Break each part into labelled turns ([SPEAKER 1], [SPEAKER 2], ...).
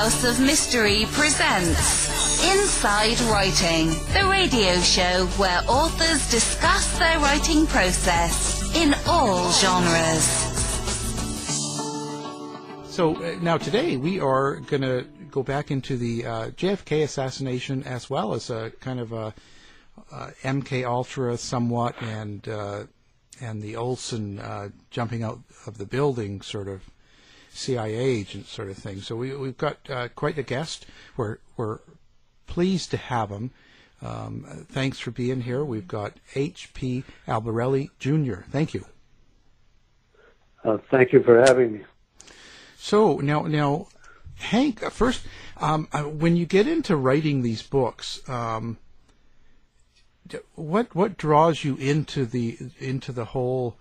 [SPEAKER 1] House of Mystery presents Inside Writing, the radio show where authors discuss their writing process in all genres.
[SPEAKER 2] So uh, now today we are going to go back into the uh, JFK assassination as well as a kind of a, uh, MK Ultra somewhat and uh, and the Olson uh, jumping out of the building sort of CIA agent sort of thing. So we, we've got uh, quite a guest. We're, we're pleased to have him. Um, thanks for being here. We've got H.P. Albarelli Jr. Thank you.
[SPEAKER 3] Uh, thank you for having me.
[SPEAKER 2] So now, now, Hank, uh, first, um, uh, when you get into writing these books, um, what what draws you into the into the whole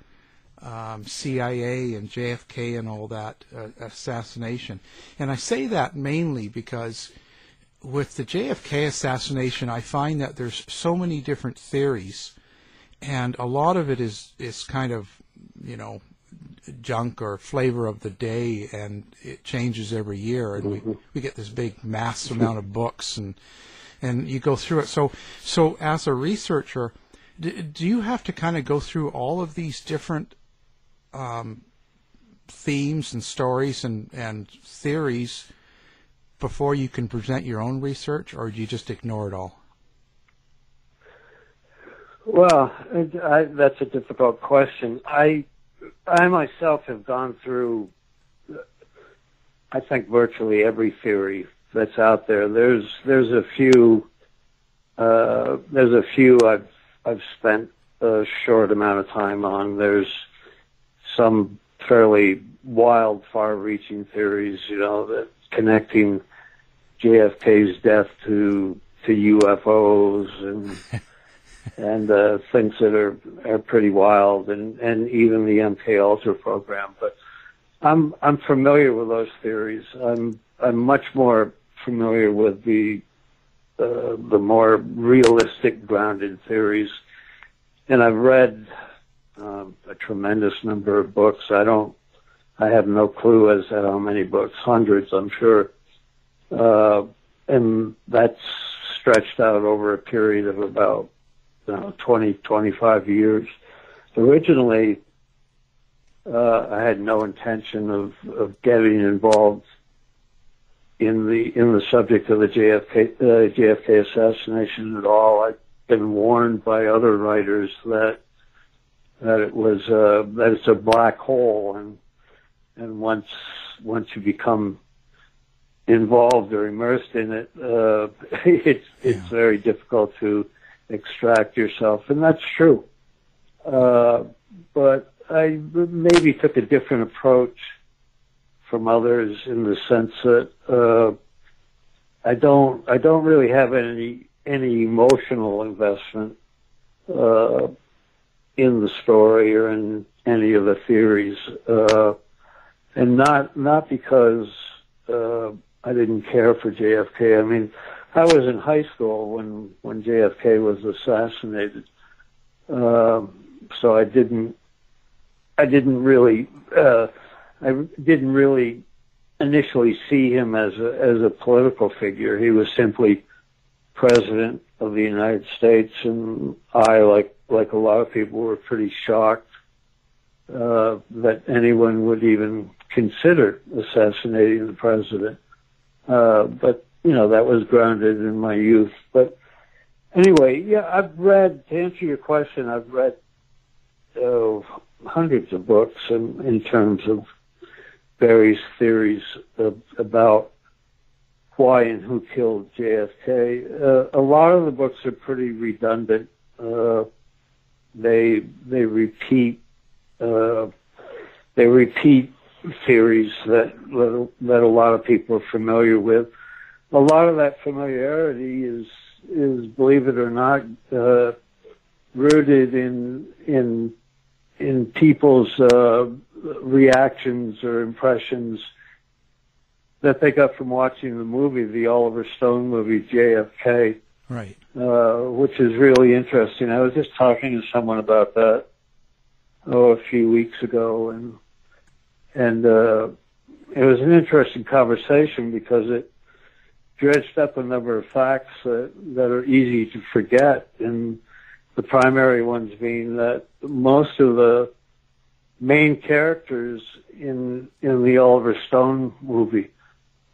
[SPEAKER 2] um, CIA and JFK and all that uh, assassination. And I say that mainly because with the JFK assassination, I find that there's so many different theories, and a lot of it is is kind of you know junk or flavor of the day, and it changes every year, and we we get this big mass amount of books, and and you go through it. So so as a researcher. Do you have to kind of go through all of these different um, themes and stories and, and theories before you can present your own research, or do you just ignore it all?
[SPEAKER 3] Well, I, that's a difficult question. I, I myself have gone through, I think, virtually every theory that's out there. There's there's a few, uh, there's a few I've I've spent a short amount of time on. There's some fairly wild, far-reaching theories, you know, that connecting JFK's death to to UFOs and and uh, things that are are pretty wild, and and even the MK Ultra program. But I'm I'm familiar with those theories. I'm I'm much more familiar with the uh, the more realistic, grounded theories, and I've read um, a tremendous number of books. I don't, I have no clue as to how many books, hundreds, I'm sure. Uh, and that's stretched out over a period of about, you know, 20, 25 years. Originally, uh, I had no intention of, of getting involved in the in the subject of the JFK uh, JFK assassination at all. I've been warned by other writers that that it was uh, that it's a black hole, and and once once you become involved or immersed in it, uh, it's it's very difficult to extract yourself, and that's true. Uh, but I maybe took a different approach from others in the sense that uh, I don't I don't really have any any emotional investment uh, in the story or in any of the theories, uh, and not not because uh, I didn't care for JFK. I mean, I was in high school when when JFK was assassinated, uh, so I didn't I didn't really uh, I didn't really initially see him as a as a political figure. He was simply president of the United States, and I, like like a lot of people, were pretty shocked uh, that anyone would even consider assassinating the president. Uh, but you know that was grounded in my youth. But anyway, yeah, I've read. To answer your question, I've read uh, hundreds of books in, in terms of various theories of, about why and who killed JFK. Uh, a lot of the books are pretty redundant. Uh, they they repeat uh, they repeat theories that that a lot of people are familiar with. A lot of that familiarity is is believe it or not uh, rooted in in in people's uh, reactions or impressions that they got from watching the movie, the Oliver Stone movie JFK.
[SPEAKER 2] Right.
[SPEAKER 3] Uh, which is really interesting. I was just talking to someone about that oh a few weeks ago, and and uh, it was an interesting conversation because it dredged up a number of facts that, that are easy to forget, and the primary ones being that most of the main characters in in the Oliver Stone movie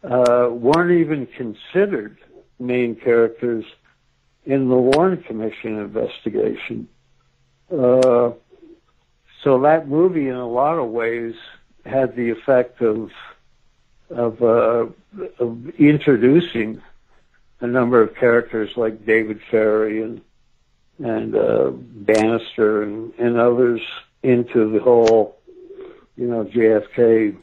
[SPEAKER 3] uh, weren't even considered main characters in the Warren Commission investigation. Uh, so that movie, in a lot of ways, had the effect of of, uh, of introducing a number of characters like David Ferrie and and uh, Bannister and, and others into the whole, you know, JFK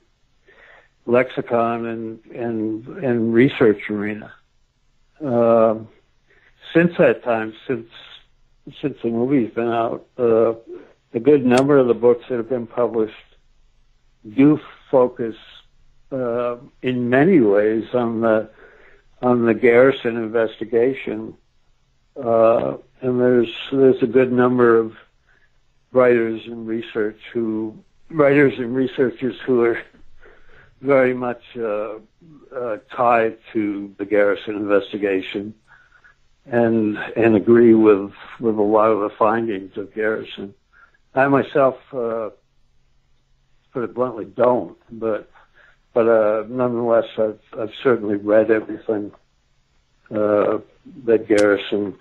[SPEAKER 3] lexicon and and and research arena. Um, since that time, since since the movie's been out, uh, a good number of the books that have been published do focus uh, in many ways on the on the Garrison investigation, uh, and there's there's a good number of writers and research who writers and researchers who are very much uh, uh, tied to the Garrison investigation and and agree with with a lot of the findings of Garrison. I myself, uh, put it bluntly, don't, but but uh, nonetheless, I've I've certainly read everything uh, that Garrison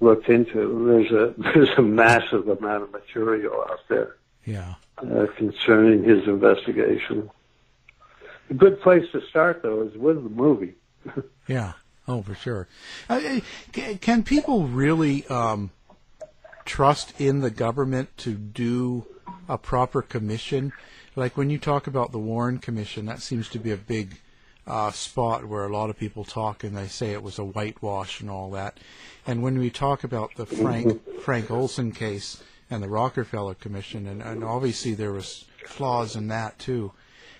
[SPEAKER 3] looked into. There's a there's a massive amount of material out there.
[SPEAKER 2] Yeah.
[SPEAKER 3] Uh, concerning his investigation. A good place to start, though, is with the movie.
[SPEAKER 2] yeah. Oh, for sure. Uh, can people really um, trust in the government to do a proper commission? Like when you talk about the Warren Commission, that seems to be a big uh, spot where a lot of people talk and they say it was a whitewash and all that. And when we talk about the Frank Frank Olson case and the Rockefeller Commission, and, and obviously there was flaws in that too.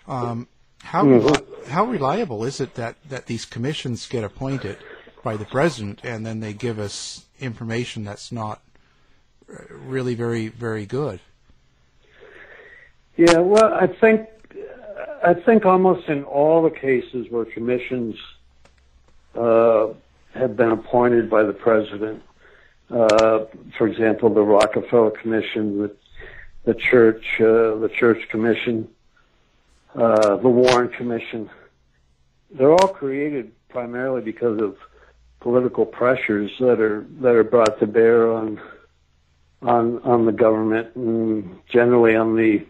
[SPEAKER 2] Um, how mm-hmm. How reliable is it that, that these commissions get appointed by the president and then they give us information that's not really very very good?
[SPEAKER 3] Yeah, well, I think I think almost in all the cases where commissions uh, have been appointed by the president, uh, for example, the Rockefeller Commission, the, the church, uh, the Church Commission, uh, the Warren Commission. They're all created primarily because of political pressures that are that are brought to bear on on on the government and generally on the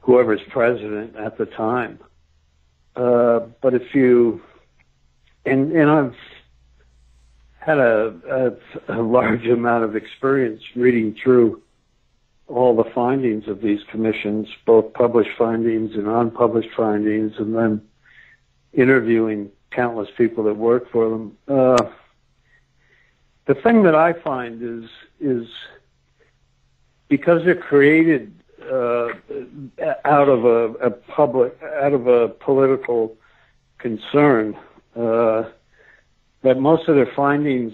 [SPEAKER 3] whoever's president at the time. Uh, but if you and and I've had a, a, a large amount of experience reading through all the findings of these commissions, both published findings and unpublished findings, and then interviewing countless people that work for them. Uh, the thing that I find is is because they're created uh, out of a, a, public, out of a political concern, uh, that most of their findings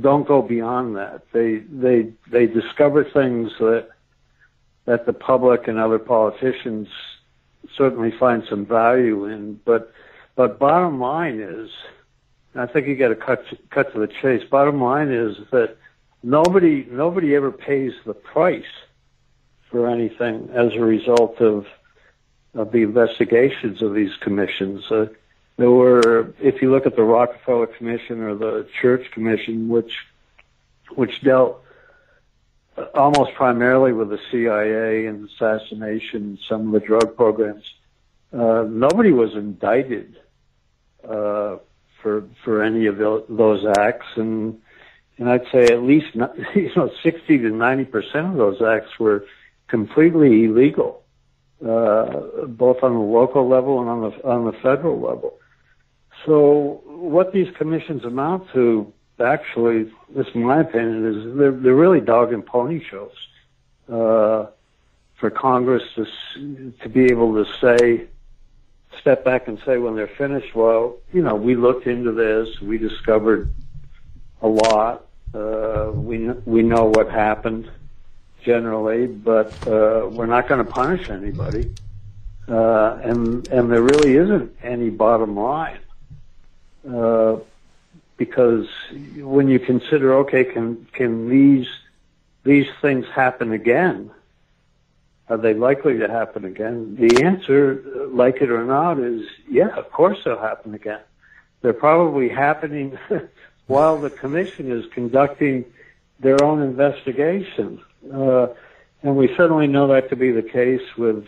[SPEAKER 3] don't go beyond that. They they they discover things that that the public and other politicians certainly find some value in. But but bottom line is, I think you got to cut cut to the chase. Bottom line is that nobody nobody ever pays the price for anything as a result of of the investigations of these commissions. Uh, there were, if you look at the Rockefeller Commission or the Church Commission, which which dealt almost primarily with the CIA and assassination, some of the drug programs, uh, nobody was indicted uh, for for any of those acts, and and I'd say at least you know sixty to ninety percent of those acts were completely illegal, uh, both on the local level and on the on the federal level. So what these commissions amount to, actually, this is my opinion, is they're, they're really dog and pony shows. Uh, for Congress to, to be able to say, step back and say when they're finished, well, you know, we looked into this, we discovered a lot, uh, we, we know what happened generally, but, uh, we're not going to punish anybody. uh, and and there really isn't any bottom line. Uh, because when you consider, okay, can can these these things happen again? Are they likely to happen again? The answer, like it or not, is yeah, of course they'll happen again. They're probably happening while the commission is conducting their own investigation. Uh, and we certainly know that to be the case with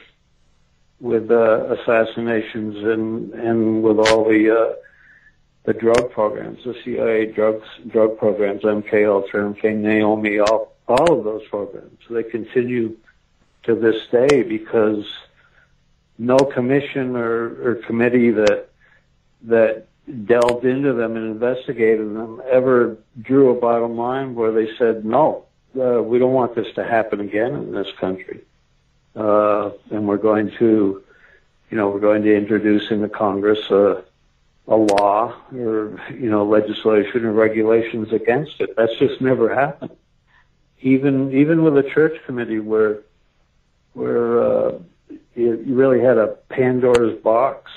[SPEAKER 3] with uh, assassinations and and with all the uh, the drug programs, the CIA drugs drug programs, MK Ultra, MK Naomi, all all of those programs. They continue to this day because no commission or, or committee that that delved into them and investigated them ever drew a bottom line where they said no, uh, we don't want this to happen again in this country, uh, and we're going to, you know, we're going to introduce into Congress a, a law or you know legislation or regulations against it. That's just never happened. Even even with a church committee where where uh, you, really had a Pandora's box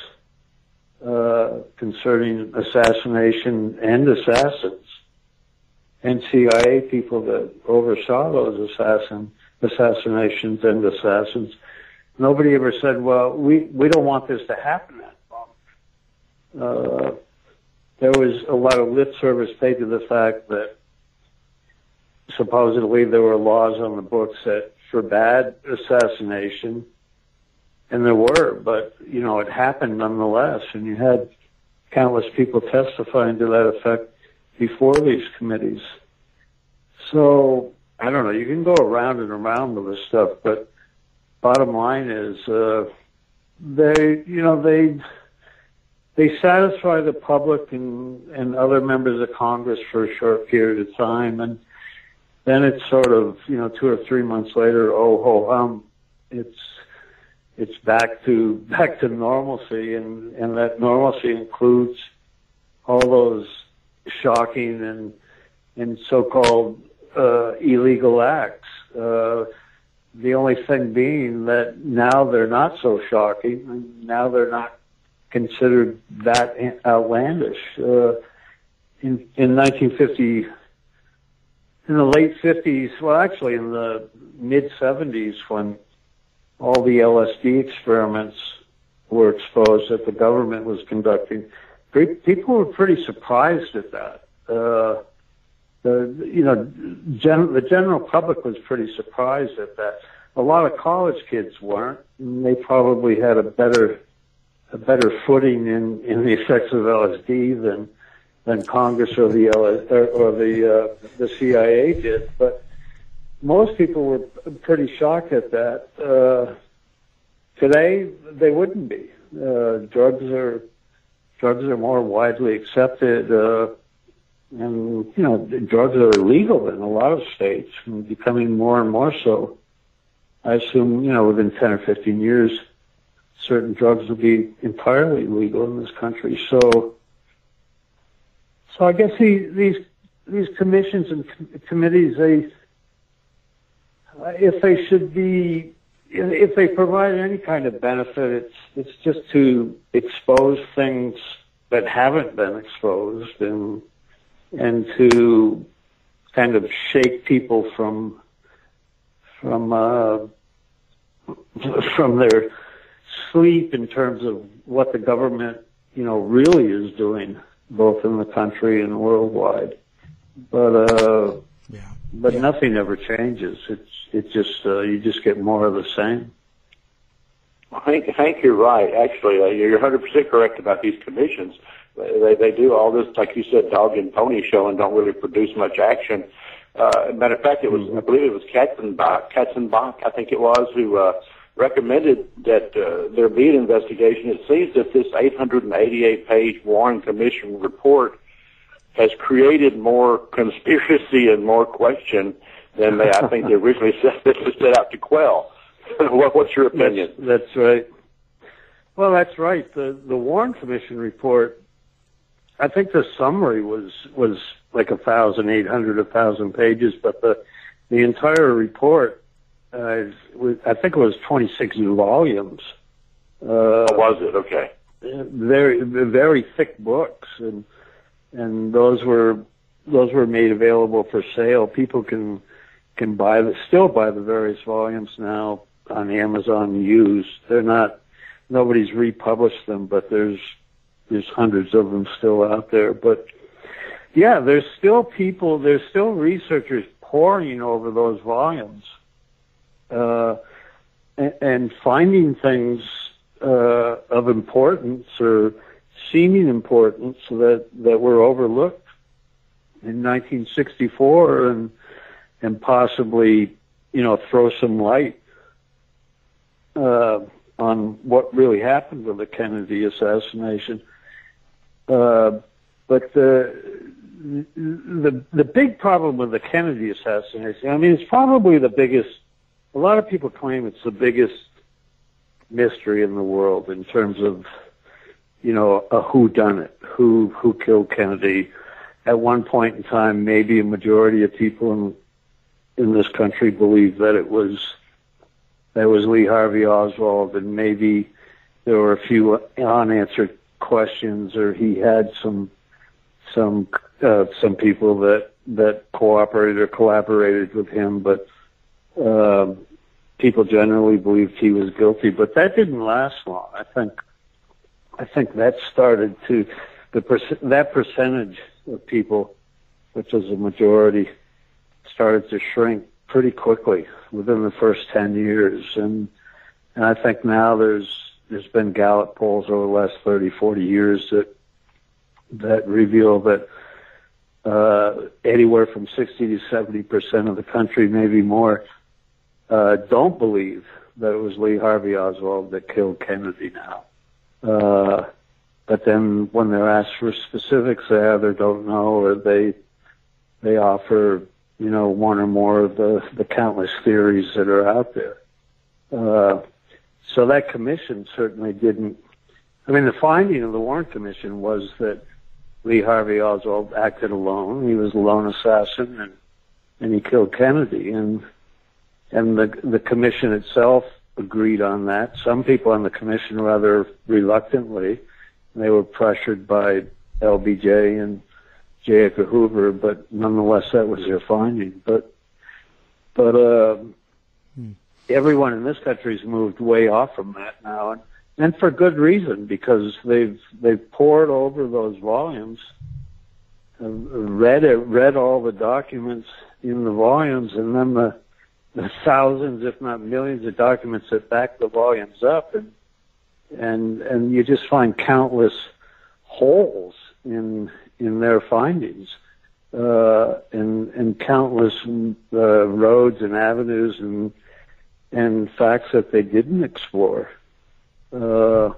[SPEAKER 3] uh, concerning assassination and assassins and CIA people that oversaw those assassin assassinations and assassins. Nobody ever said, "Well, we we don't want this to happen." Uh, there was a lot of lip service paid to the fact that supposedly there were laws on the books that forbade assassination, and there were, but you know it happened nonetheless, and you had countless people testifying to that effect before these committees. So I don't know. You can go around and around with this stuff, but bottom line is uh, they, you know, they they satisfy the public and and other members of Congress for a short period of time, and then it's sort of you know two or three months later, oh ho hum, it's it's back to back to normalcy, and and that normalcy includes all those shocking and and so-called uh, illegal acts. Uh, the only thing being that now they're not so shocking. And now they're not considered that outlandish. Uh, in in 1950, in the late 50s, well, actually in the mid 70s, when all the LSD experiments were exposed that the government was conducting, people were pretty surprised at that. Uh, the you know gen- the general public was pretty surprised at that. A lot of college kids weren't. And they probably had a better a better footing in in the effects of LSD than than Congress or the LS, or, or the uh, the CIA did. But most people were pretty shocked at that. Uh, today, they wouldn't be. Uh, drugs are drugs are more widely accepted. Uh, and you know drugs are illegal in a lot of states and becoming more and more so. I assume you know within ten or fifteen years, certain drugs will be entirely legal in this country. So, so I guess these these, these commissions and com- committees, they if they should be if they provide any kind of benefit, it's it's just to expose things that haven't been exposed and and to kind of shake people from from uh, from their sleep in terms of what the government you know really is doing both in the country and worldwide but uh yeah. but yeah. nothing ever changes it's it just uh, you just get more of the same
[SPEAKER 4] I think, I think you're right. Actually, uh, you're 100% correct about these commissions. They they do all this, like you said, dog and pony show, and don't really produce much action. Uh, matter of fact, it was I believe it was Katzenbach, Katzenbach, I think it was, who uh, recommended that uh, there be an investigation. It seems that this 888-page Warren Commission report has created more conspiracy and more question than they, I think, they originally set, set out to quell. what, what's your opinion?
[SPEAKER 3] That's, that's right. Well, that's right. The the Warren Commission report I think the summary was was like a thousand eight hundred, a thousand pages, but the the entire report, uh, I think it was twenty six volumes, Uh,
[SPEAKER 4] was it? Okay.
[SPEAKER 3] Very, very thick books, and and those were those were made available for sale. People can can buy the still buy the various volumes now on Amazon used. They're not nobody's republished them, but there's there's hundreds of them still out there. But yeah, there's still people, there's still researchers poring over those volumes uh, and, and finding things uh, of importance or seeming importance that that were overlooked in 1964 and and possibly you know throw some light uh, on what really happened with the Kennedy assassination. Uh, but the the the big problem with the Kennedy assassination, I mean, it's probably the biggest. A lot of people claim it's the biggest mystery in the world in terms of, you know, a who done it, who who killed Kennedy. At one point in time, maybe a majority of people in in this country believed that it was that was Lee Harvey Oswald, and maybe there were a few unanswered questions, or he had some some uh, some people that that cooperated or collaborated with him, but uh, people generally believed he was guilty. But that didn't last long. I think I think that started to the that percentage of people, which is a majority, started to shrink pretty quickly within the first 10 years. And, and I think now there's, there's been Gallup polls over the last 30, 40 years that, that reveal that, uh, anywhere from 60 to 70% of the country, maybe more, uh, don't believe that it was Lee Harvey Oswald that killed Kennedy now. Uh, but then when they're asked for specifics, they either don't know or they, they offer you know, one or more of the, the countless theories that are out there. Uh, so that commission certainly didn't, I mean, the finding of the Warren Commission was that Lee Harvey Oswald acted alone. He was a lone assassin and, and he killed Kennedy. And, and the, the commission itself agreed on that. Some people on the commission rather reluctantly. They were pressured by LBJ and J. Edgar Hoover, but nonetheless, that was their finding. But but uh, hmm. everyone in this country has moved way off from that now, and and for good reason because they've they've poured over those volumes, read it, read all the documents in the volumes, and then the the thousands, if not millions, of documents that back the volumes up, and and and you just find countless holes in in their findings, uh, and, and countless uh, roads and avenues and and facts that they didn't explore. Uh,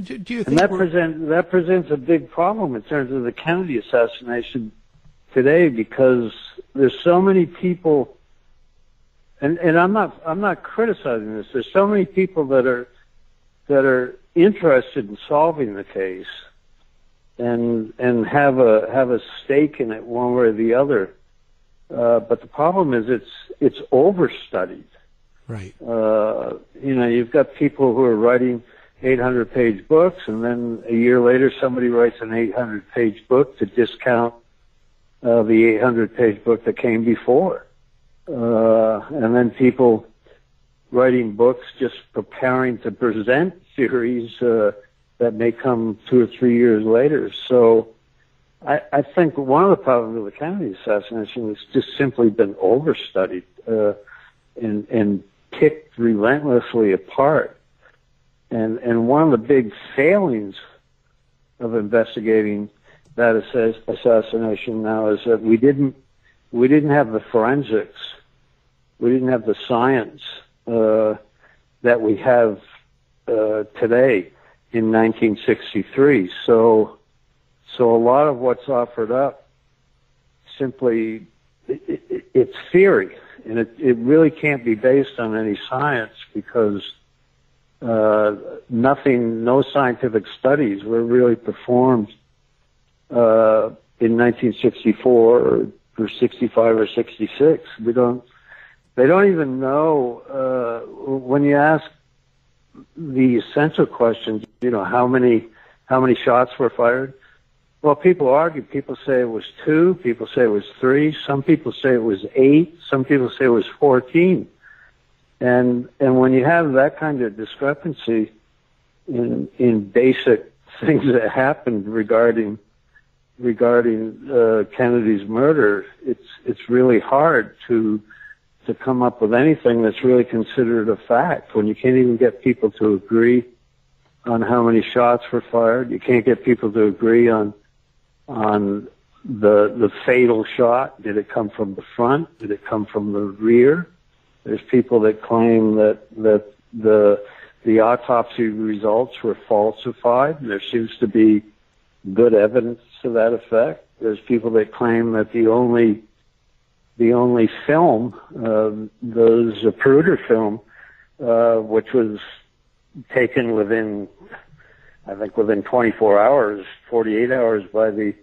[SPEAKER 2] do, do you
[SPEAKER 3] and that present that presents a big problem in terms of the Kennedy assassination today because there's so many people and and I'm not I'm not criticizing this. There's so many people that are that are interested in solving the case and and have a have a stake in it one way or the other. Uh, but the problem is it's it's overstudied.
[SPEAKER 2] Right.
[SPEAKER 3] Uh, you know, you've got people who are writing 800 page books, and then a year later somebody writes an 800 page book to discount uh, the 800 page book that came before. Uh, and then people writing books just preparing to present theories. Uh, that may come two or three years later. So I, I think one of the problems with the Kennedy assassination has just simply been overstudied uh, and, and picked relentlessly apart. And, and one of the big failings of investigating that assassination now is that we didn't we didn't have the forensics, we didn't have the science uh, that we have uh, today in 1963. So, so a lot of what's offered up simply it, it, it's theory, and it, it really can't be based on any science because uh, nothing, no scientific studies were really performed uh, in 1964 or, or 65 or 66. We don't. They don't even know uh, when you ask the essential questions, you know, how many how many shots were fired? Well, people argue. People say it was two. People say it was three. Some people say it was eight. Some people say it was fourteen. And and when you have that kind of discrepancy in in basic things that happened regarding regarding uh, Kennedy's murder, it's it's really hard to to come up with anything that's really considered a fact when you can't even get people to agree on how many shots were fired. You can't get people to agree on on the the fatal shot. Did it come from the front? Did it come from the rear? There's people that claim that that the the autopsy results were falsified. There seems to be good evidence to that effect. There's people that claim that the only the only film, uh, the Zapruder film, uh, which was taken within, I think within 24 hours, 48 hours by the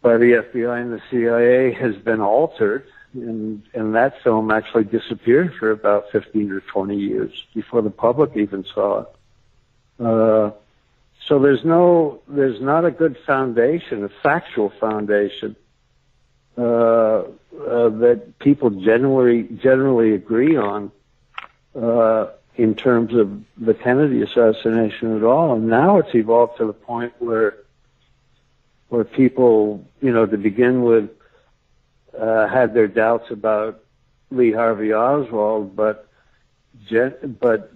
[SPEAKER 3] by the FBI and the CIA, has been altered and and that film actually disappeared for about 15 or 20 years before the public even saw it. Uh, so there's no, there's not a good foundation, a factual foundation uh, uh, that people generally generally agree on uh, in terms of the Kennedy assassination at all. And now it's evolved to the point where where people, you know, to begin with, uh, had their doubts about Lee Harvey Oswald, but but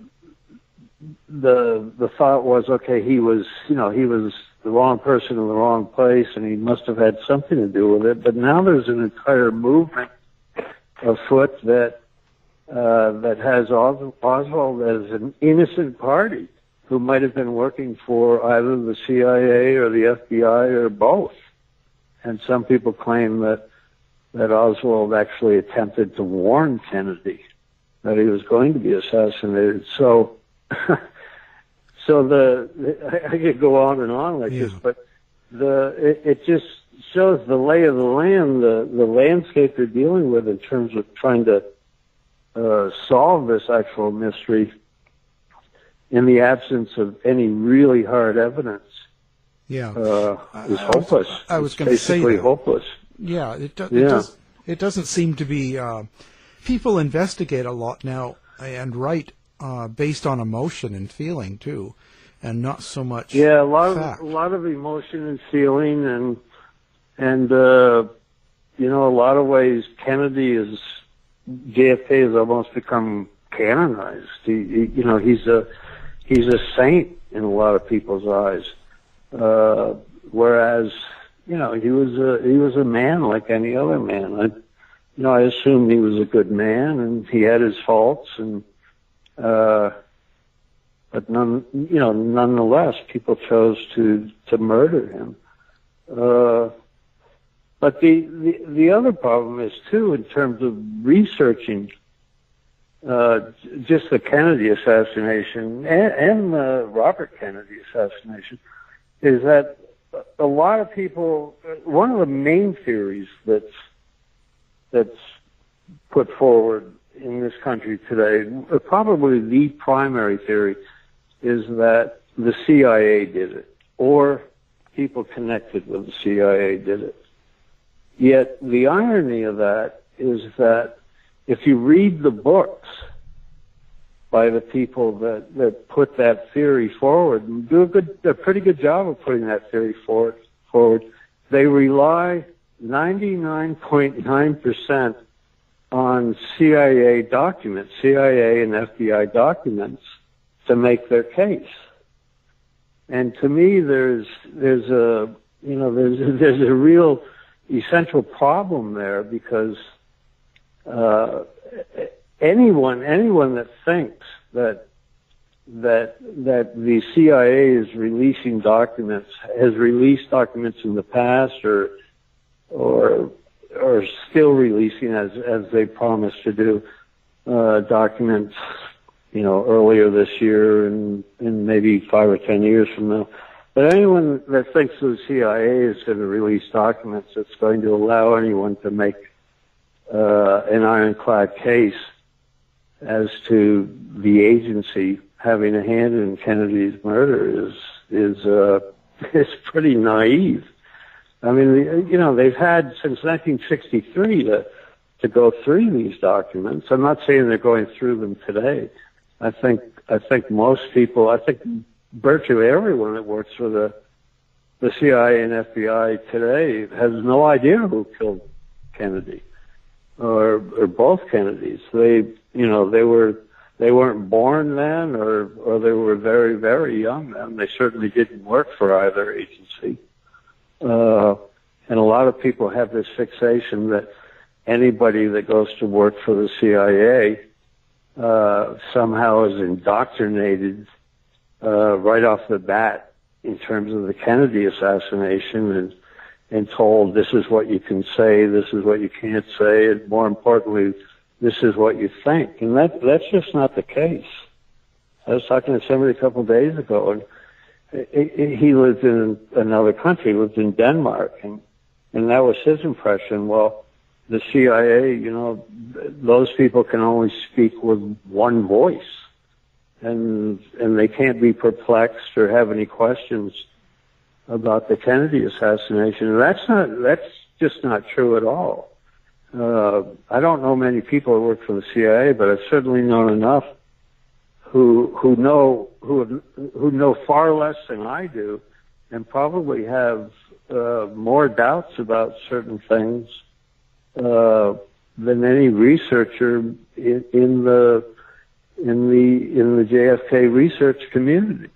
[SPEAKER 3] the the thought was okay, he was you know he was the wrong person in the wrong place, and he must have had something to do with it. But now there's an entire movement afoot that uh, that has Oswald as an innocent party who might have been working for either the CIA or the FBI or both. And some people claim that that Oswald actually attempted to warn Kennedy that he was going to be assassinated. So, so the I could go on and on like yeah. this, but the it, it just shows the lay of the land, the the landscape they're dealing with in terms of trying to uh, solve this actual mystery in the absence of any really hard evidence.
[SPEAKER 2] Yeah,
[SPEAKER 3] uh, is hopeless.
[SPEAKER 2] I was, was going to say It's
[SPEAKER 3] basically hopeless.
[SPEAKER 2] Yeah, it, do, yeah. it does. It doesn't seem to be. Uh, people investigate a lot now and write uh, based on emotion and feeling too, and not so much.
[SPEAKER 3] Yeah, a lot
[SPEAKER 2] fact.
[SPEAKER 3] of a lot of emotion and feeling, and and uh, you know, a lot of ways Kennedy is JFK has almost become canonized. He, he, you know, he's a he's a saint in a lot of people's eyes. Uh, whereas you know, he was a he was a man like any other man. I, you know, I assumed he was a good man, and he had his faults, and uh, but none, you know, nonetheless, people chose to to murder him. Uh, but the, the the other problem is too, in terms of researching uh, just the Kennedy assassination and, and the Robert Kennedy assassination, is that a lot of people, one of the main theories that's that's put forward in this country today, probably the primary theory, is that the CIA did it, or people connected with the CIA did it. Yet the irony of that is that if you read the books by the people that, that put that theory forward and do a good, a pretty good job of putting that theory forward. forward. They rely 99.9% on CIA documents, CIA and FBI documents to make their case. And to me, there's, there's a, you know, there's, there's a real essential problem there because, uh, anyone anyone that thinks that that that the CIA is releasing documents has released documents in the past or or or still releasing as as they promised to do uh, documents you know earlier this year and and maybe five or ten years from now but anyone that thinks the CIA is going to release documents that's going to allow anyone to make uh, an ironclad case as to the agency having a hand in Kennedy's murder is is uh, is pretty naive. I mean, you know, they've had since 1963 to to go through these documents. I'm not saying they're going through them today. I think I think most people, I think virtually everyone that works for the the CIA and FBI today has no idea who killed Kennedy or or both Kennedys. They you know they were they weren't born then or or they were very very young then. They certainly didn't work for either agency. Uh, and a lot of people have this fixation that anybody that goes to work for the CIA uh, somehow is indoctrinated uh, right off the bat in terms of the Kennedy assassination and and told this is what you can say, this is what you can't say, and more importantly, this is what you think. And that that's just not the case. I was talking to somebody a couple of days ago, and he lived in another country, he lived in Denmark, and and that was his impression. Well, the CIA, you know, those people can only speak with one voice, and and they can't be perplexed or have any questions about the Kennedy assassination. And that's not that's just not true at all. Uh, I don't know many people who work for the CIA, but I've certainly known enough who who know who who know far less than I do, and probably have uh, more doubts about certain things uh, than any researcher in, in the in the in the JFK research community.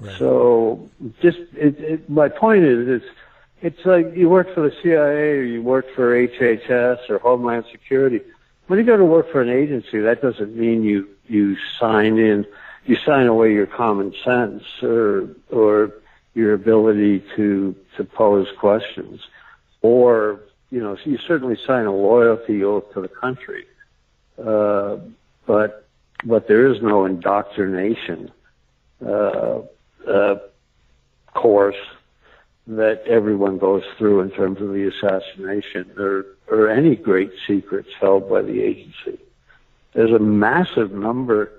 [SPEAKER 3] Right. So, just it, it, my point is, it's it's like you work for the CIA or you work for HHS or Homeland Security. When you go to work for an agency, that doesn't mean you you sign in, you sign away your common sense or or your ability to to pose questions, or you know, you certainly sign a loyalty oath to the country, uh, but but there is no indoctrination uh, uh, course that everyone goes through in terms of the assassination or or any great secrets held by the agency. There's a massive number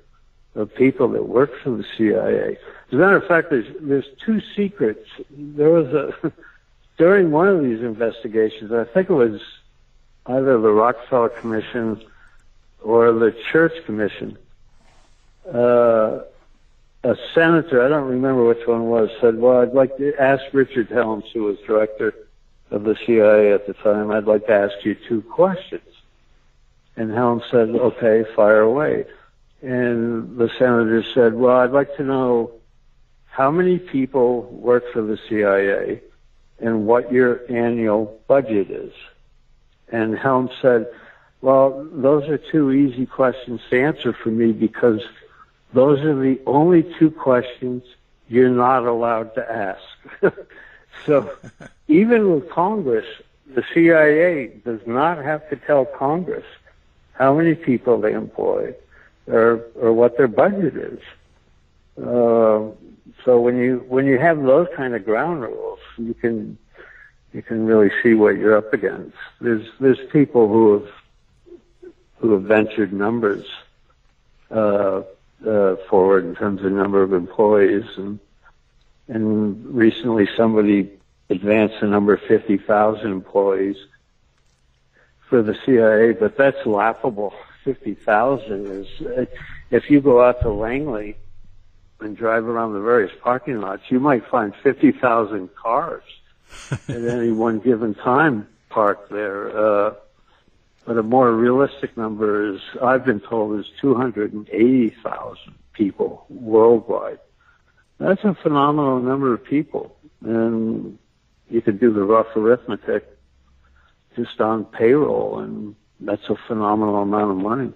[SPEAKER 3] of people that work for the CIA. As a matter of fact, there's there's two secrets. There was a during one of these investigations, I think it was either the Rockefeller Commission or the Church Commission. Uh, a senator, I don't remember which one was, said, "Well, I'd like to ask Richard Helms, who was director of the CIA at the time, I'd like to ask you two questions." And Helms said, "Okay, fire away." And the senator said, well, I'd like to know how many people work for the CIA and what your annual budget is. And Helms said, well, those are two easy questions to answer for me because those are the only two questions you're not allowed to ask. so even with Congress, the CIA does not have to tell Congress how many people they employ or or what their budget is. Uh, so when you when you have those kind of ground rules, you can you can really see what you're up against. There's there's people who have who have ventured numbers uh, uh, forward in terms of number of employees, and and recently somebody advanced the number of fifty thousand employees for the CIA, but that's laughable 50,000 is, if you go out to Langley and drive around the various parking lots, you might find 50,000 cars at any one given time parked there. Uh, but a more realistic number is, I've been told, is 280,000 people worldwide. That's a phenomenal number of people. And you could do the rough arithmetic just on payroll and that's a phenomenal amount of money.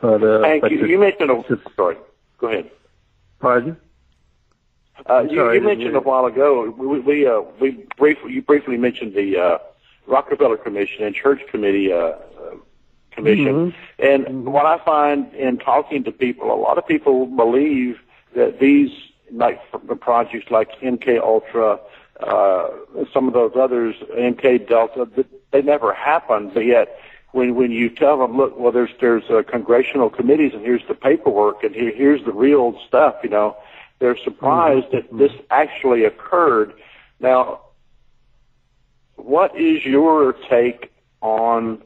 [SPEAKER 4] But, uh, Hank, but you, the, you mentioned a sorry. Go ahead.
[SPEAKER 3] Pardon?
[SPEAKER 4] Uh, you, sorry, you mentioned a while ago. We, we, uh, we briefly you briefly mentioned the uh, Rockefeller Commission and Church Committee uh, Commission, mm-hmm. and mm-hmm. what I find in talking to people, a lot of people believe that these like the projects like MK Ultra, uh, some of those others, MK Delta, they never happened, but yet when when you tell them, look, well, there's there's uh, congressional committees, and here's the paperwork, and here, here's the real stuff. You know, they're surprised mm-hmm. that this actually occurred. Now, what is your take on?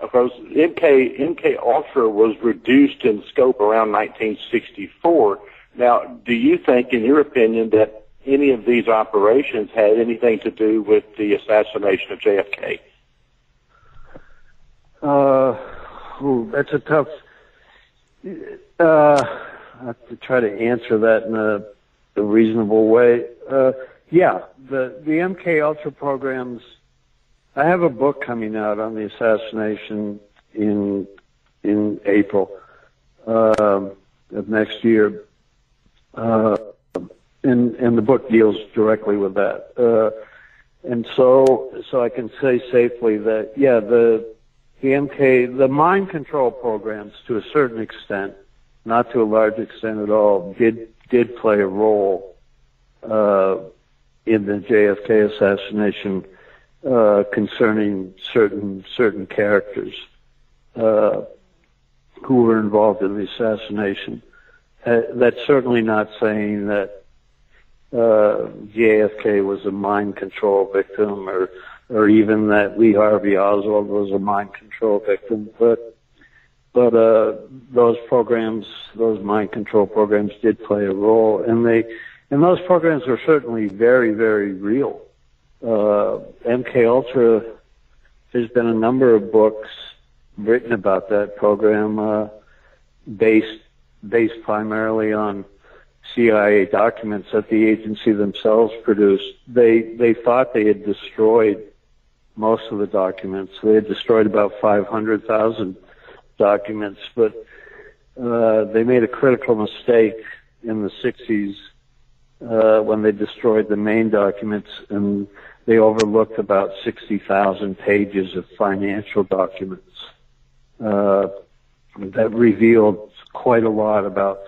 [SPEAKER 4] Because MK MK Ultra was reduced in scope around 1964. Now, do you think, in your opinion, that any of these operations had anything to do with the assassination of JFK?
[SPEAKER 3] Uh, ooh, that's a tough. Uh, I have to try to answer that in a, a reasonable way. Uh, yeah, the the MK Ultra programs. I have a book coming out on the assassination in in April uh, of next year, uh, and and the book deals directly with that. Uh, and so so I can say safely that yeah the the MK, the mind control programs to a certain extent, not to a large extent at all, did, did play a role, uh, in the JFK assassination, uh, concerning certain, certain characters, uh, who were involved in the assassination. Uh, that's certainly not saying that, uh, JFK was a mind control victim or, or even that Lee Harvey Oswald was a mind control victim. But but uh, those programs, those mind control programs, did play a role, and they and those programs were certainly very very real. Uh, MK Ultra. There's been a number of books written about that program, uh, based based primarily on CIA documents that the agency themselves produced. They they thought they had destroyed most of the documents. They had destroyed about 500,000 documents, but uh, they made a critical mistake in the 60s uh, when they destroyed the main documents, and they overlooked about 60,000 pages of financial documents. Uh, that revealed quite a lot about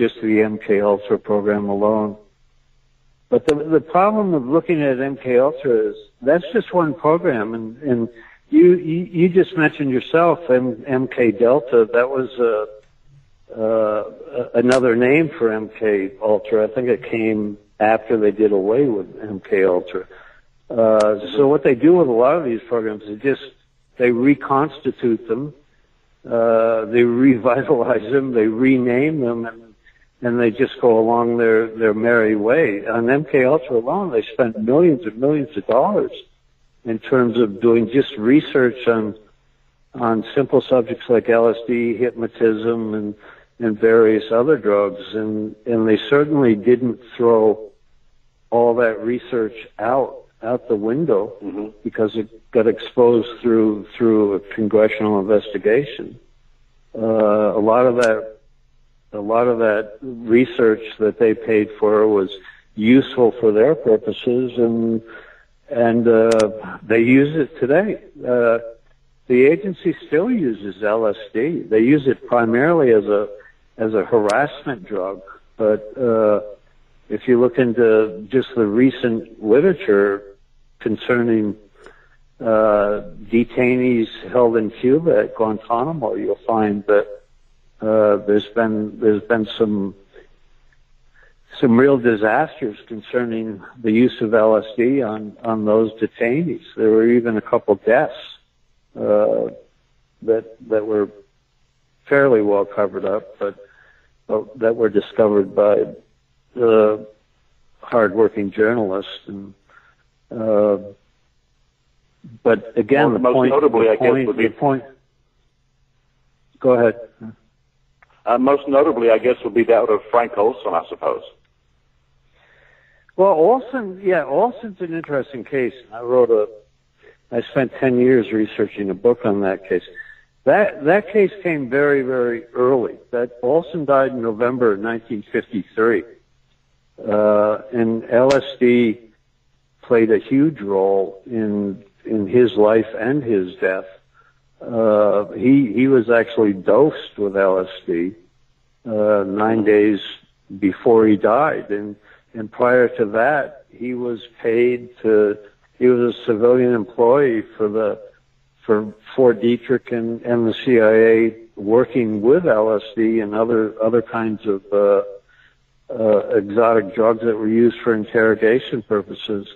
[SPEAKER 3] just the MK Ultra program alone. But the the problem of looking at MK Ultra is that's just one program, and and you you, you just mentioned yourself M, MK Delta. That was uh, uh, another name for MK Ultra. I think it came after they did away with MK Ultra. Uh, so what they do with a lot of these programs is just they reconstitute them, uh, they revitalize them, they rename them, and and they just go along their, their merry way. On MK Ultra alone, they spent millions and millions of dollars in terms of doing just research on on simple subjects like LSD, hypnotism, and and various other drugs, and and they certainly didn't throw all that research out out the window mm-hmm. because it got exposed through through a congressional investigation. Uh, a lot of that a lot of that research that they paid for was useful for their purposes and and uh, they use it today. Uh, the agency still uses LSD. They use it primarily as a as a harassment drug, but uh, if you look into just the recent literature concerning uh, detainees held in Cuba at Guantanamo, you'll find that uh, there's been there's been some some real disasters concerning the use of LSD on on those detainees. There were even a couple deaths uh, that that were fairly well covered up, but, but that were discovered by uh, hardworking journalists. And uh, but again,
[SPEAKER 4] well,
[SPEAKER 3] the point,
[SPEAKER 4] notably,
[SPEAKER 3] the point, the point. Go ahead.
[SPEAKER 4] Uh, most notably, I guess, would be that of Frank Olson, I suppose.
[SPEAKER 3] Well, Olson, yeah, Olson's an interesting case. I wrote a, I spent 10 years researching a book on that case. That, that case came very, very early. That Olson died in November 1953. Uh, and LSD played a huge role in, in his life and his death uh, he he was actually dosed with LSD uh, nine days before he died, and and prior to that, he was paid to. He was a civilian employee for the for Fort Detrick and, and the CIA working with LSD and other other kinds of uh, uh, exotic drugs that were used for interrogation purposes.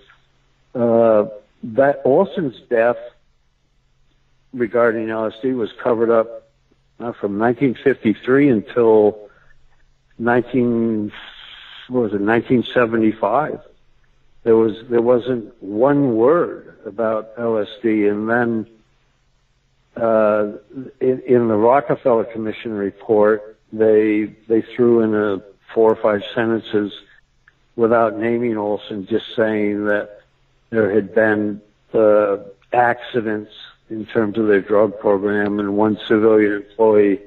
[SPEAKER 3] Uh, that Olson's death regarding LSD was covered up uh, from 1953 until 19 what was it 1975. There was there wasn't one word about LSD, and then uh, in, in the Rockefeller Commission report, they they threw in a four or five sentences without naming Olson, just saying that there had been uh, accidents in terms of their drug program, and one civilian employee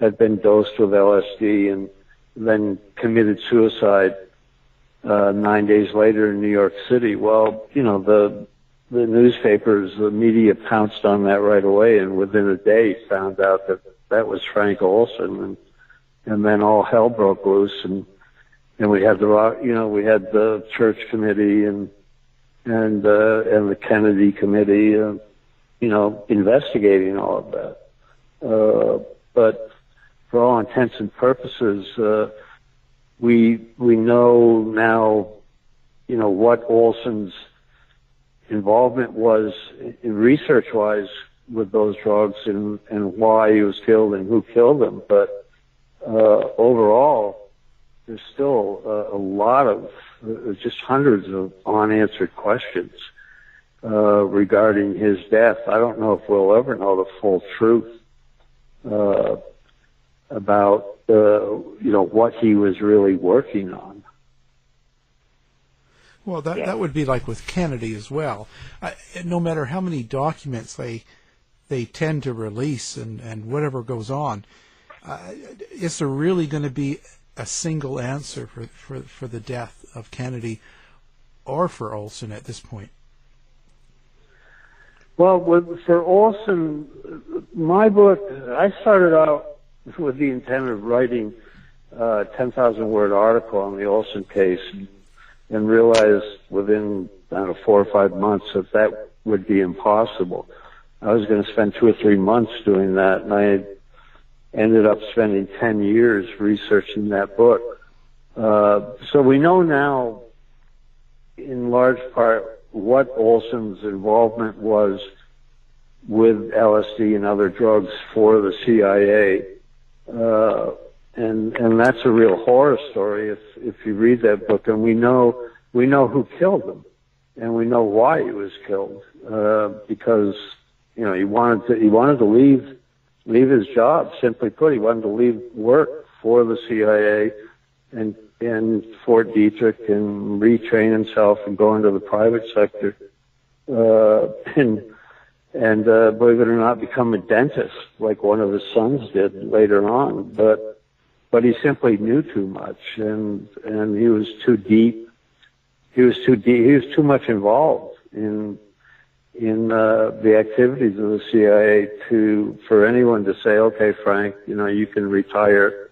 [SPEAKER 3] had been dosed with LSD and then committed suicide uh, nine days later in New York City. Well, you know the the newspapers, the media pounced on that right away, and within a day found out that that was Frank Olson, and and then all hell broke loose, and and we had the you know we had the church committee and and uh, and the Kennedy committee, uh, you know, investigating all of that. Uh, but for all intents and purposes, uh, we we know now, you know, what Olson's involvement was in research wise with those drugs and, and why he was killed and who killed him. But uh, overall, there's still a, a lot of, uh, just hundreds of unanswered questions uh, regarding his death. I don't know if we'll ever know the full truth uh, about, uh, you know, what he was really working on.
[SPEAKER 2] Well, that yeah. that would be like with Kennedy as well. I, no matter how many documents they they tend to release and and whatever goes on, uh, is there really going to be a single answer for, for for the death of Kennedy or for Olson at this point?
[SPEAKER 3] Well, for Olson, my book, I started out with the intent of writing a 10,000 word article on the Olson case and realized within I don't know four or five months that that would be impossible. I was going to spend two or three months doing that, and I ended up spending ten years researching that book. Uh, so we know now, in large part, what Olson's involvement was with LSD and other drugs for the CIA. Uh, and and that's a real horror story if if you read that book. And we know we know who killed him, and we know why he was killed uh, because you know he wanted to he wanted to leave leave his job. Simply put, he wanted to leave work for the CIA and in Fort Detrick and retrain himself and go into the private sector. Uh, and and uh, believe it or not, become a dentist like one of his sons did later on. But but he simply knew too much, and and he was too deep. He was too deep. He was too much involved in in uh, the activities of the CIA to for anyone to say, okay, Frank, you know, you can retire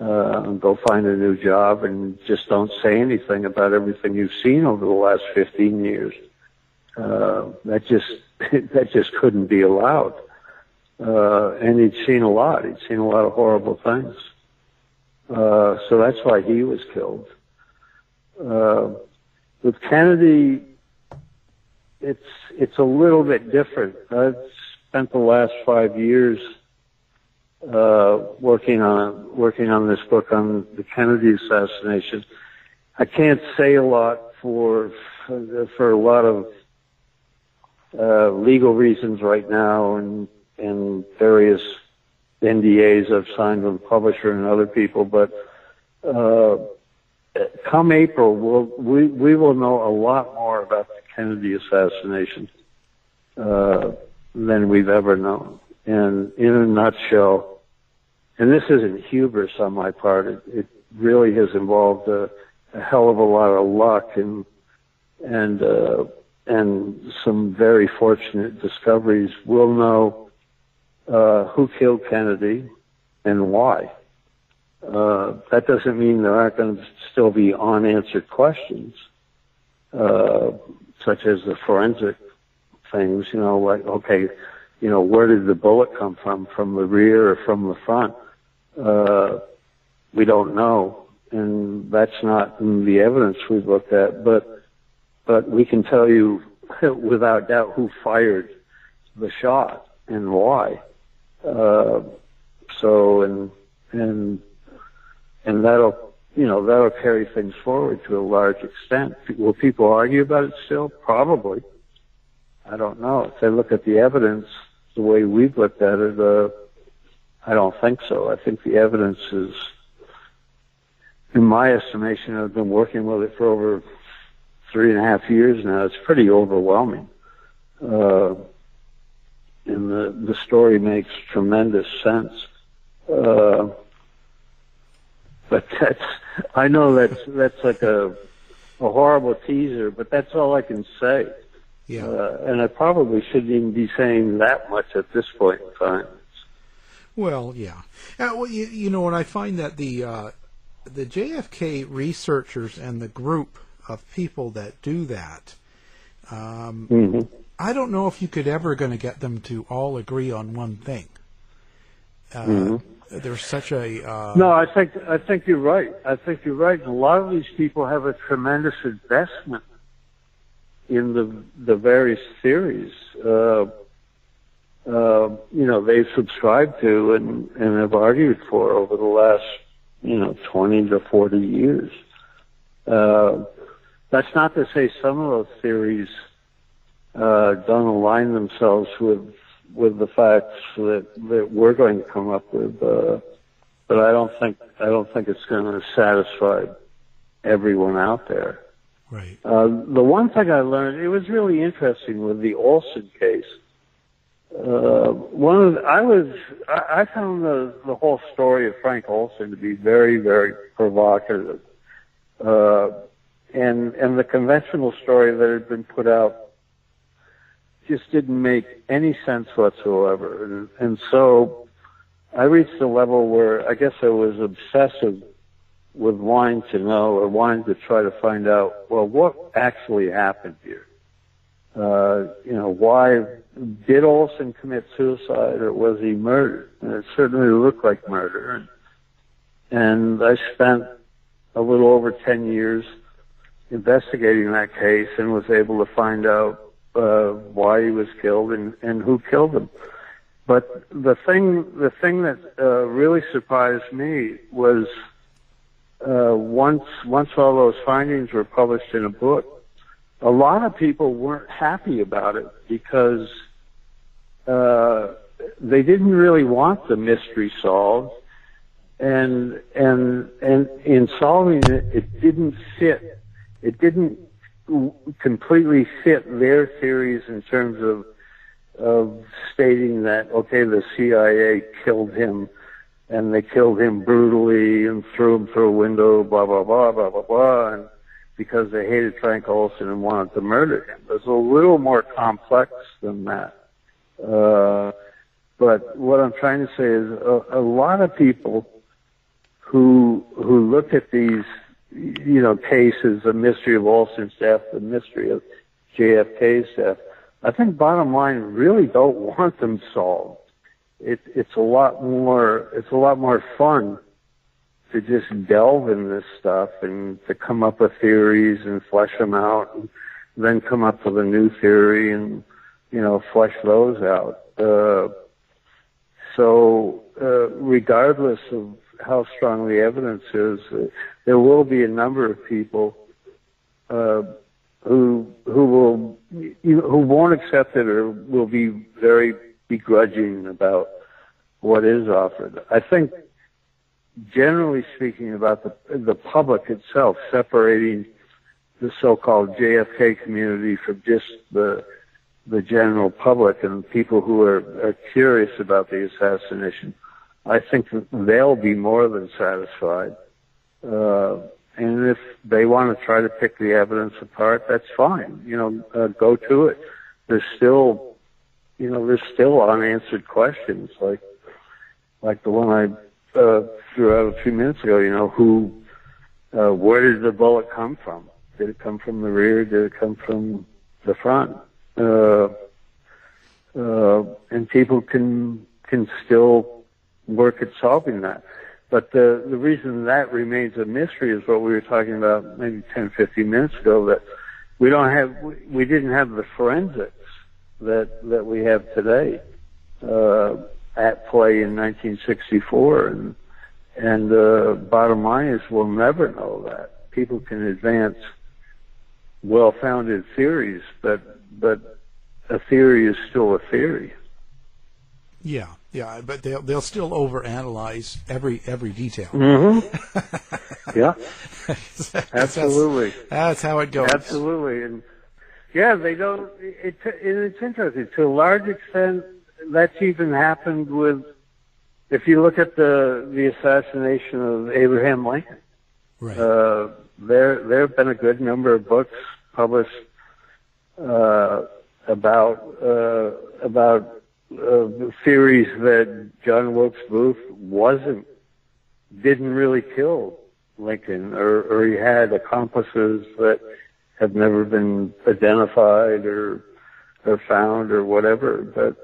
[SPEAKER 3] uh, go find a new job, and just don't say anything about everything you've seen over the last 15 years. Uh, that just that just couldn't be allowed. Uh, and he'd seen a lot. He'd seen a lot of horrible things. Uh, so that's why he was killed. Uh, with Kennedy, it's it's a little bit different. I've spent the last five years uh, working on working on this book on the Kennedy assassination. I can't say a lot for for a lot of uh, legal reasons right now, and and various NDAs I've signed with the publisher and other people, but uh, come April, we'll, we we will know a lot more about the Kennedy assassination uh, than we've ever known. And in a nutshell, and this isn't hubris on my part, it, it really has involved a, a hell of a lot of luck and and uh, and some very fortunate discoveries. We'll know uh, who killed Kennedy and why. Uh, that doesn't mean there aren't going to still be unanswered questions, uh, such as the forensic things. You know, like okay, you know, where did the bullet come from, from the rear or from the front? Uh, we don't know, and that's not in the evidence we've looked at. But but we can tell you without doubt who fired the shot and why. Uh, so and and and that'll you know that'll carry things forward to a large extent. Will people argue about it still? Probably. I don't know. If they look at the evidence the way we've looked at it, uh, I don't think so. I think the evidence is, in my estimation, I've been working with it for over three and a half years now. It's pretty overwhelming. Uh, and the, the story makes tremendous sense. Uh, but that's, I know that's, that's like a, a horrible teaser, but that's all I can say.
[SPEAKER 2] Yeah.
[SPEAKER 3] Uh, and I probably shouldn't even be saying that much at this point in time.
[SPEAKER 2] Well, yeah. Uh, well, you, you know, and I find that the uh, the JFK researchers and the group of people that do that, um,
[SPEAKER 3] Mm-hmm.
[SPEAKER 2] I don't know if you could ever going to get them to all agree on one thing. Uh,
[SPEAKER 3] Mm-hmm.
[SPEAKER 2] There's such a uh,
[SPEAKER 3] No, I think I think you're right. I think you're right. And a lot of these people have a tremendous investment in the the various theories. Uh, uh, you know, they've subscribed to and and have argued for over the last you know 20 to 40 years. Uh, that's not to say some of those theories uh, don't align themselves with with the facts that that we're going to come up with. Uh, but I don't think I don't think it's going to satisfy everyone out there.
[SPEAKER 2] Right.
[SPEAKER 3] Uh, the one thing I learned, it was really interesting with the Olson case. Uh, one of the, I was, I, I found the, the whole story of Frank Olson to be very, very provocative. Uh, and, and the conventional story that had been put out just didn't make any sense whatsoever. And, and so I reached a level where I guess I was obsessive with wanting to know or wanting to try to find out, well, what actually happened here? Uh, you know, why did Olson commit suicide or was he murdered? And it certainly looked like murder. And, and I spent a little over 10 years investigating that case and was able to find out uh, why he was killed and, and who killed him. But the thing, the thing that uh, really surprised me was uh, once once all those findings were published in a book, a lot of people weren't happy about it because uh, they didn't really want the mystery solved, and and and in solving it, it didn't fit. It didn't completely fit their theories in terms of of stating that okay, the CIA killed him and they killed him brutally and threw him through a window, blah blah blah blah blah blah, and because they hated Frank Olson and wanted to murder him. It's a little more complex than that. Uh, but what I'm trying to say is a, a lot of people who who look at these you know cases, the mystery of Olson's death, the mystery of JFK's death. I think bottom line really don't want them solved it, it's a lot more it's a lot more fun to just delve in this stuff and to come up with theories and flesh them out and then come up with a new theory and you know flesh those out. Uh, so uh, regardless of how strong the evidence is there will be a number of people uh, who who will who won't accept it or will be very begrudging about what is offered. I think, generally speaking, about the the public itself, separating the so-called JFK community from just the the general public and people who are, are curious about the assassination. I think they'll be more than satisfied. Uh, and if they want to try to pick the evidence apart, that's fine. You know, uh, go to it. There's still you know, there's still unanswered questions like like the one I uh, threw out a few minutes ago. You know, who, uh, where did the bullet come from? Did it come from the rear? Did it come from the front? Uh, uh, and people can can still work at solving that. But the the reason that remains a mystery is what we were talking about maybe 10, 15 minutes ago that we don't have we, we didn't have the forensics that that we have today uh, at play in 1964 and and uh, bottom line is we'll never know that people can advance well-founded theories but but a theory is still a theory
[SPEAKER 2] Yeah, yeah, but they'll they'll still overanalyze every every detail.
[SPEAKER 3] mm-hmm. yeah
[SPEAKER 2] That's-
[SPEAKER 3] absolutely
[SPEAKER 2] That's how it goes.
[SPEAKER 3] Absolutely, and yeah, they don't. It, it, it's interesting to a large extent. That's even happened with. If you look at the the assassination of Abraham Lincoln,
[SPEAKER 2] Right.
[SPEAKER 3] uh, there there have been a good number of books published uh, about uh, about uh, theories that John Wilkes Booth wasn't didn't really kill Lincoln, or, or he had accomplices that have never been identified or or found or whatever. But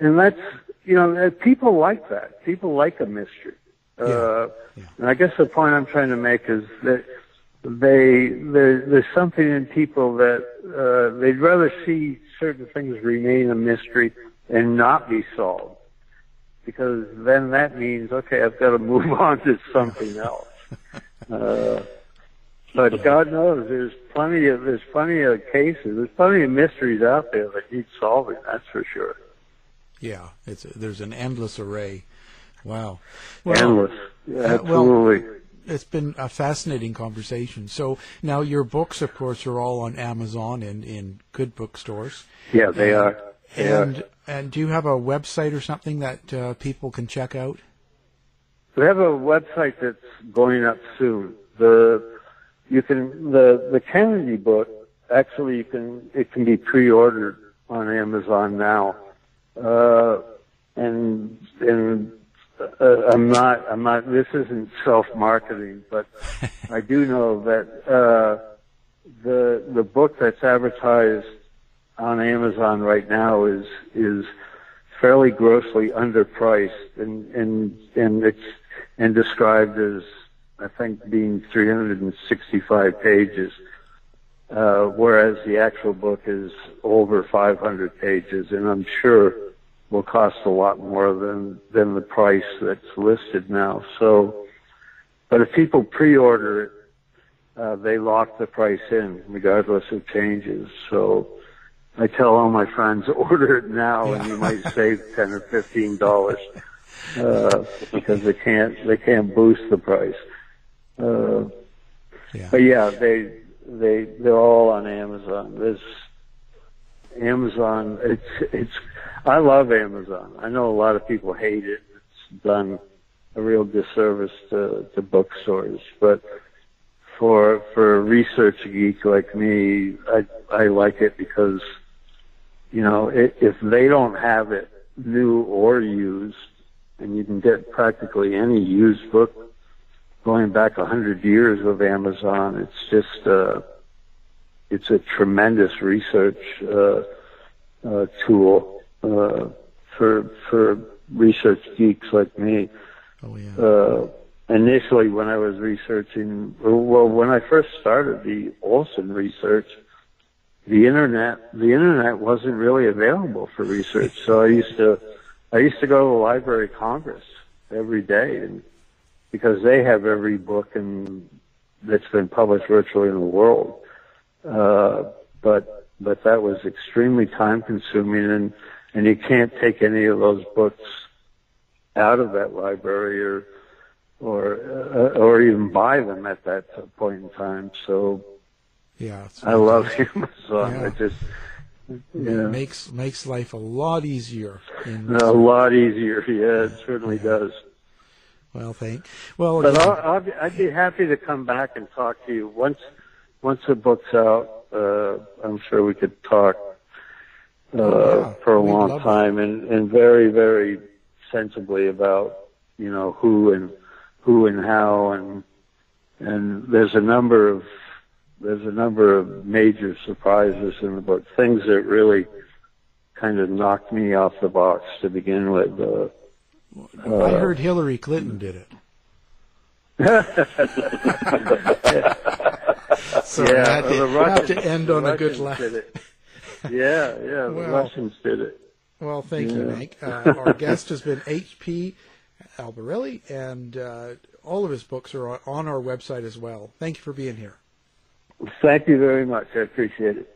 [SPEAKER 3] and that's you know people like that. People like a mystery. Uh,
[SPEAKER 2] Yeah.
[SPEAKER 3] And I guess the point I'm trying to make is that they there, there's something in people that uh, they'd rather see certain things remain a mystery and not be solved because then that means okay I've got to move on to something else. Uh, but God knows there's plenty of there's plenty of cases there's plenty of mysteries out there that need solving that's for sure
[SPEAKER 2] yeah, it's there's an endless array. Wow.
[SPEAKER 3] endless
[SPEAKER 2] uh, well-
[SPEAKER 3] absolutely
[SPEAKER 2] It's been a fascinating conversation. So now your books, of course, are all on Amazon and in good bookstores.
[SPEAKER 3] yeah they are they are.
[SPEAKER 2] And and do you have a website or something that uh, people can check out?
[SPEAKER 3] We have a website that's going up soon. The you can the the Kennedy book actually you can it can be pre-ordered on Amazon now, uh, and and uh, I'm not I'm not this isn't self-marketing, but I do know that uh, the the book that's advertised on Amazon right now is is fairly grossly underpriced and and and it's and described as I think being 365 pages, uh, whereas the actual book is over 500 pages, and I'm sure will cost a lot more than than the price that's listed now. So, but if people pre-order it, uh, they lock the price in regardless of changes. So. I tell all my friends order it now, and you might save ten or fifteen dollars uh, because they can't they can't boost the price. Uh,
[SPEAKER 2] Yeah.
[SPEAKER 3] but yeah, they they they're all on Amazon. There's Amazon. It's it's. I love Amazon. I know a lot of people hate it. It's done a real disservice to to bookstores, but for for a research geek like me, I I like it because you know i if they don't have it new or used, and you can get practically any used book going back a hundred years of Amazon. It's just uh, it's a tremendous research uh, uh, tool uh, for for research geeks like me.
[SPEAKER 2] Oh yeah.
[SPEAKER 3] Uh, initially, when I was researching, well, when I first started the Olson research, the internet the internet wasn't really available for research. So I used to I used to go to the Library of Congress every day, and because they have every book that's been published virtually in the world. Uh, but but that was extremely time consuming, and and you can't take any of those books out of that library or or uh, or even buy them at that point in time. So
[SPEAKER 2] yeah.
[SPEAKER 3] I love Amazon.
[SPEAKER 2] Yeah.
[SPEAKER 3] It just
[SPEAKER 2] It makes makes life a lot easier. In
[SPEAKER 3] a lot easier. Yeah, it certainly does.
[SPEAKER 2] Well, thank. Well,
[SPEAKER 3] But I'll, I'll be, I'd be happy to come back and talk to you once once the book's out. Uh, I'm sure we could talk uh,
[SPEAKER 2] Oh, yeah.
[SPEAKER 3] for a
[SPEAKER 2] We'd
[SPEAKER 3] long
[SPEAKER 2] it.
[SPEAKER 3] time and, and very very sensibly about you know who and who and how and and there's a number of there's a number of major surprises in the book, things that really kind of knocked me off the box to begin with. Uh,
[SPEAKER 2] I heard Hillary Clinton did it. Sorry,
[SPEAKER 3] yeah,
[SPEAKER 2] had to,
[SPEAKER 3] the
[SPEAKER 2] have
[SPEAKER 3] Russians,
[SPEAKER 2] to end on a good laugh.
[SPEAKER 3] Yeah, yeah, the
[SPEAKER 2] Well.
[SPEAKER 3] Russians did it.
[SPEAKER 2] Well, thank you,
[SPEAKER 3] Yeah.
[SPEAKER 2] Hank. Uh, our guest has been H.P. Albarelli, and uh, all of his books are on our website as well. Thank you for being here.
[SPEAKER 3] Thank you very much. I appreciate it.